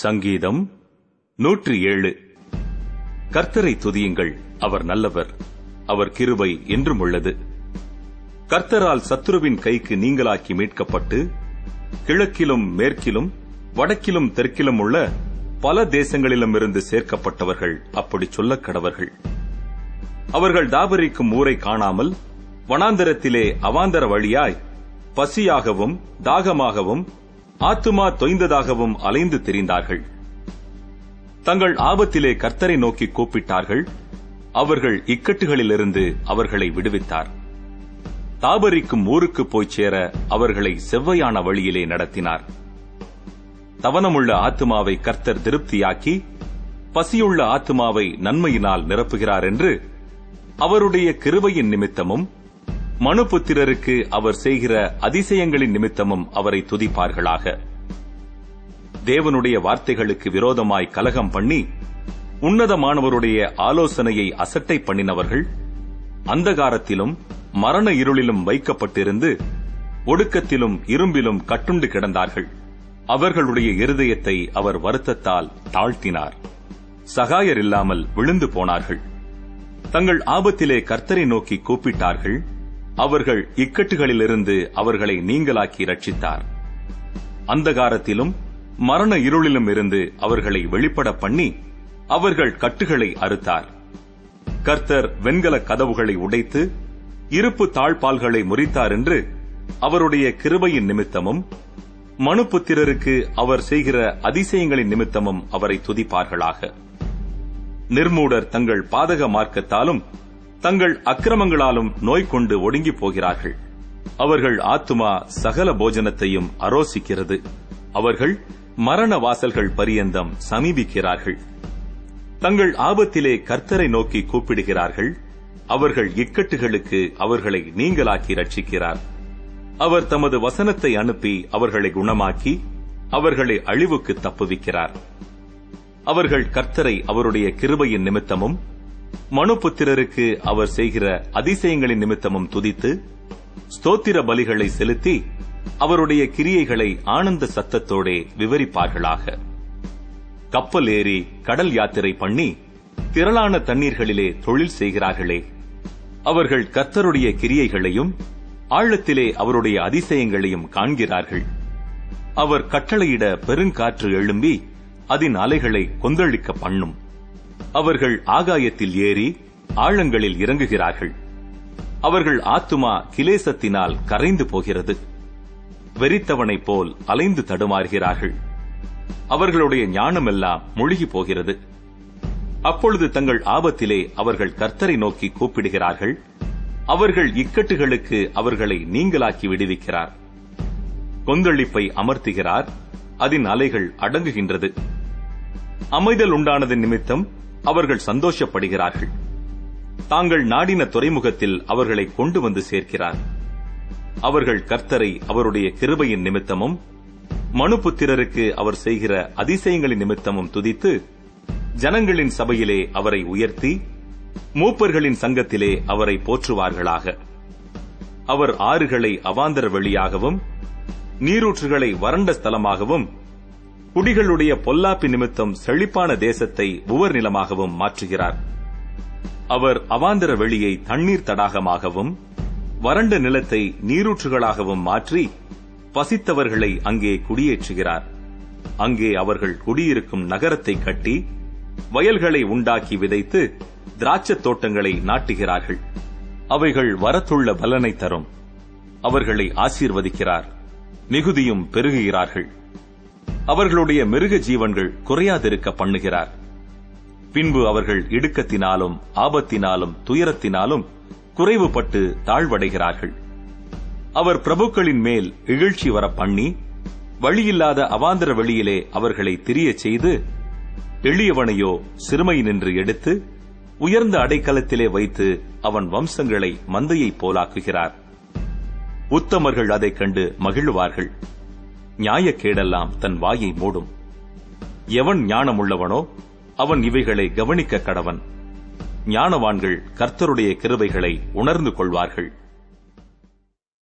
சங்கீதம் நூற்றி ஏழு கர்த்தரை துதியுங்கள் அவர் நல்லவர் அவர் கிருபை என்றும் உள்ளது. கர்த்தரால் சத்துருவின் கைக்கு நீங்களாக்கி மீட்கப்பட்டு கிழக்கிலும் மேற்கிலும் வடக்கிலும் தெற்கிலும் உள்ள பல தேசங்களிலும் இருந்து சேர்க்கப்பட்டவர்கள் அப்படி சொல்லக் கடவர்கள். அவர்கள் தாபரிக்கும் ஊரை காணாமல் வனாந்தரத்திலே அவாந்தர வழியாய் பசியாகவும் தாகமாகவும் ஆத்துமா தொய்ந்ததாகவும் அலைந்து திரிந்தார்கள். தங்கள் ஆபத்திலே கர்த்தரை நோக்கி கூப்பிட்டார்கள். அவர்கள் இக்கட்டுகளிலிருந்து அவர்களை விடுவித்தார். தாபரிக்கும் ஊருக்கு போய்ச் சேர அவர்களை செவ்வையான வழியிலே நடத்தினார். தவனமுள்ள ஆத்துமாவை கர்த்தர் திருப்தியாக்கி பசியுள்ள ஆத்துமாவை நன்மையினால் நிரப்புகிறார் என்று அவருடைய கிருபையின் நிமித்தமும் மனுபுத்திரருக்கு அவர் செய்கிற அதிசயங்களின் நிமித்தமும் அவரை துதிப்பார்களாக. தேவனுடைய வார்த்தைகளுக்கு விரோதமாய் கலகம் பண்ணி உன்னதமானவருடைய ஆலோசனையை அசட்டை பண்ணினவர்கள் அந்தகாரத்திலும் மரண இருளிலும் வைக்கப்பட்டிருந்து ஒடுக்கத்திலும் இரும்பிலும் கட்டுண்டு கிடந்தார்கள். அவர்களுடைய இருதயத்தை அவர் வருத்தத்தால் தாழ்த்தினார். சகாயர் இல்லாமல் விழுந்து போனார்கள். தங்கள் ஆபத்திலே கர்த்தரை நோக்கி கூப்பிட்டார்கள். அவர்கள் இக்கட்டுகளிலிருந்து அவர்களை நீங்களாக்கி ரட்சித்தார் அந்தகாரத்திலும் மரண இருளிலும் இருந்து அவர்களை வெளிப்பட பண்ணி அவர்கள் கட்டுகளை அறுத்தார். கர்த்தர் வெண்கல கதவுகளை உடைத்து இருப்பு தாழ்பால்களை முறித்தார் என்று அவருடைய கிருபையின் நிமித்தமும் மனுபுத்திரருக்கு அவர் செய்கிற அதிசயங்களின் நிமித்தமும் அவரை துதிப்பார்களாக. நிர்மூடர் தங்கள் பாதக மார்க்கத்தாலும் தங்கள் அக்கிரமங்களாலும் நோய் கொண்டு ஒடுங்கி போகிறார்கள். அவர்கள் ஆத்துமா சகல போஜனத்தையும் அரோசிக்கிறது. அவர்கள் மரண வாசல்கள் பரியந்தம் சமீபிக்கிறார்கள். தங்கள் ஆபத்திலே கர்த்தரை நோக்கி கூப்பிடுகிறார்கள். அவர்கள் இக்கட்டுகளுக்கு அவர்களை நீங்களாக்கி ரட்சிக்கிறார் அவர் தமது வசனத்தை அனுப்பி அவர்களை குணமாக்கி அவர்களை அழிவுக்கு தப்புவிக்கிறார். அவர்கள் கர்த்தரை அவருடைய கிருபையின் நிமித்தமும் மனுபுத்திரருக்கு அவர் செய்கிற அதிசயங்களின் நிமித்தமும் துதித்து ஸ்தோத்திர பலிகளை செலுத்தி அவருடைய கிரியைகளை ஆனந்த சத்தத்தோடே விவரிப்பார்களாக. கப்பல் ஏறி கடல் யாத்திரை பண்ணி திரளான தண்ணீர்களிலே தொழில் செய்கிறார்களே. அவர்கள் கர்த்தருடைய கிரியைகளையும் ஆழத்திலே அவருடைய அதிசயங்களையும் காண்கிறார்கள். அவர் கட்டளையிட பெருங்காற்று எழும்பி அதன் அலைகளை கொந்தளிக்க பண்ணும். அவர்கள் ஆகாயத்தில் ஏறி ஆழங்களில் இறங்குகிறார்கள். அவர்கள் ஆத்துமா கிலேசத்தினால் கரைந்து போகிறது. வெறித்தவனைப் போல் அலைந்து தடுமாறுகிறார்கள். அவர்களுடைய ஞானமெல்லாம் மூழ்கி போகிறது. அப்பொழுது தங்கள் ஆபத்திலே அவர்கள் கர்த்தரை நோக்கி கூப்பிடுகிறார்கள். அவர்கள் இக்கட்டுகளுக்கு அவர்களை நீங்களாக்கி விடுவிக்கிறார். கொந்தளிப்பை அமர்த்துகிறார். அதன் அலைகள் அடங்குகின்றது. அமைதல் உண்டானது நிமித்தம் அவர்கள் சந்தோஷப்படுகிறார்கள். தாங்கள் நாடின துறைமுகத்தில் அவர்களை கொண்டு வந்து சேர்க்கிறார். அவர்கள் கர்த்தரை அவருடைய கிருபையின் நிமித்தமும் மனுபுத்திரருக்கு அவர் செய்கிற அதிசயங்களின் நிமித்தமும் துதித்து ஜனங்களின் சபையிலே அவரை உயர்த்தி மூப்பர்களின் சங்கத்திலே அவரை போற்றுவார்களாக. அவர் ஆறுகளை அவாந்தர வெளியாகவும் நீரூற்றுகளை வறண்ட ஸ்தலமாகவும் குடிகளுடைய பொல்லாப்பி நிமித்தம் செழிப்பான தேசத்தை உவர் நிலமாகவும் மாற்றுகிறார். அவர் அவாந்தர வெளியை தண்ணீர் தடாகமாகவும் வறண்ட நிலத்தை நீரூற்றுகளாகவும் மாற்றி பசித்தவர்களை அங்கே குடியேற்றுகிறார். அங்கே அவர்கள் குடியிருக்கும் நகரத்தை கட்டி வயல்களை உண்டாக்கி விதைத்து திராட்சத் தோட்டங்களை நாட்டுகிறார்கள். அவைகள் வரத்துள்ள பலனை தரும். அவர்களை ஆசீர்வதிக்கிறார். மிகுதியும் பெருகுகிறார்கள். அவர்களுடைய மிருக ஜீவன்கள் குறையாதிருக்க பண்ணுகிறார். பின்பு அவர்கள் இடுக்கத்தினாலும் ஆபத்தினாலும் துயரத்தினாலும் குறைவுபட்டு தாழ்வடைகிறார்கள். அவர் பிரபுக்களின் மேல் இகழ்ச்சி வர பண்ணி வழியில்லாத அவாந்தர வெளியிலே அவர்களை திரியச் செய்து எளியவனையோ சிறுமை நின்று எடுத்து உயர்ந்த அடைக்கலத்திலே வைத்து அவன் வம்சங்களை மந்தையைப் போலாக்குகிறார். உத்தமர்கள் அதைக் கண்டு மகிழ்வார்கள். நியாயக்கேடெல்லாம் தன் வாயை மூடும். எவன் ஞானமுள்ளவனோ அவன் இவைகளை கவனிக்க கடவன். ஞானவான்கள் கர்த்தருடைய கிருபைகளை உணர்ந்து கொள்வார்கள்.